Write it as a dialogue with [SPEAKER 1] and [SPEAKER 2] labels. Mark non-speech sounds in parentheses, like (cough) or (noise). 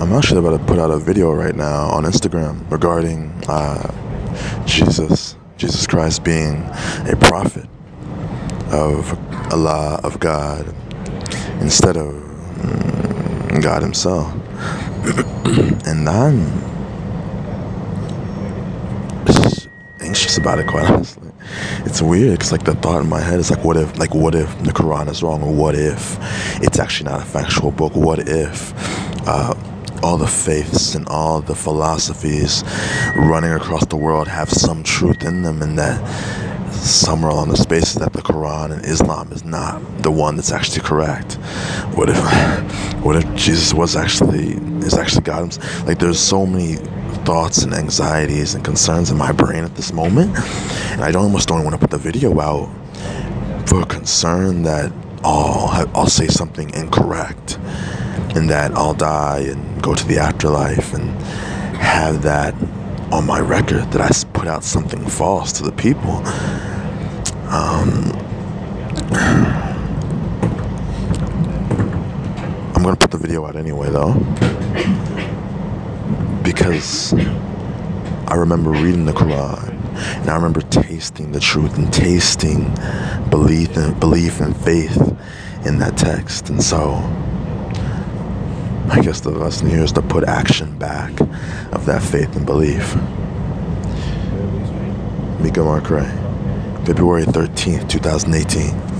[SPEAKER 1] I'm actually about to put out a video right now on Instagram regarding uh, Jesus, Jesus Christ being a prophet of Allah, of God, instead of mm, God Himself. (clears throat) and I'm anxious about it, quite honestly. It's weird because, like, the thought in my head is like, what if, like, what if the Quran is wrong, or what if it's actually not a factual book? What if uh, all the faiths and all the philosophies running across the world have some truth in them, and that somewhere along the spaces that the Quran and Islam is not the one that's actually correct. What if, (laughs) what if Jesus was actually is actually God? Like, there's so many thoughts and anxieties and concerns in my brain at this moment, and I almost don't want to put the video out for concern that I'll I'll say something incorrect and that I'll die and go to the afterlife and have that on my record that I put out something false to the people. Um, I'm gonna put the video out anyway, though, because I remember reading the Quran and I remember tasting the truth and tasting belief and belief and faith in that text, and so. I guess the lesson here is to put action back of that faith and belief. Mika Mark Ray, February 13th, 2018.